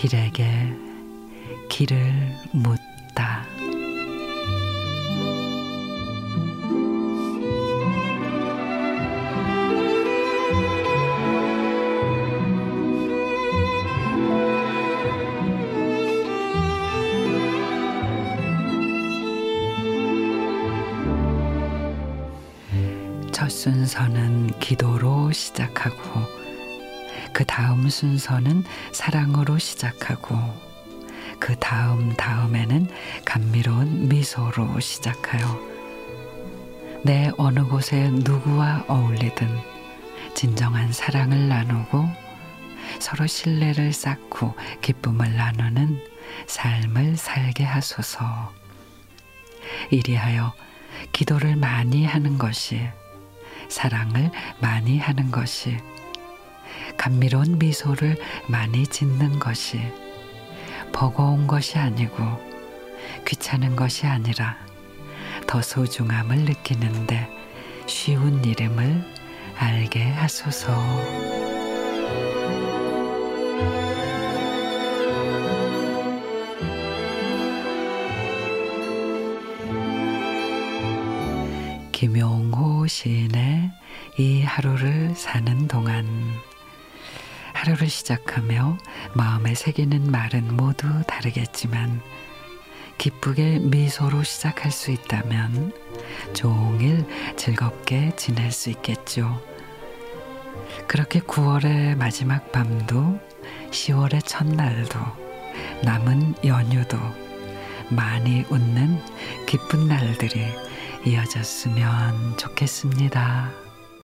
길에게 길을 묻다. 첫 순서는 기도로 시작하고 그 다음 순서는 사랑으로 시작하고 그 다음 다음에는 감미로운 미소로 시작하여 내 어느 곳에 누구와 어울리든 진정한 사랑을 나누고 서로 신뢰를 쌓고 기쁨을 나누는 삶을 살게 하소서. 이리하여 기도를 많이 하는 것이 사랑을 많이 하는 것이 감미로운 미소를 많이 짓는 것이 버거운 것이 아니고 귀찮은 것이 아니라 더 소중함을 느끼는데 쉬운 이름을 알게 하소서. 김용호 시인의 이 하루를 사는 동안 하루를 시작하며 마음에 새기는 말은 모두 다르겠지만 기쁘게 미소로 시작할 수 있다면 종일 즐겁게 지낼 수 있겠죠. 그렇게 9월의 마지막 밤도 10월의 첫날도 남은 연휴도 많이 웃는 기쁜 날들이 이어졌으면 좋겠습니다.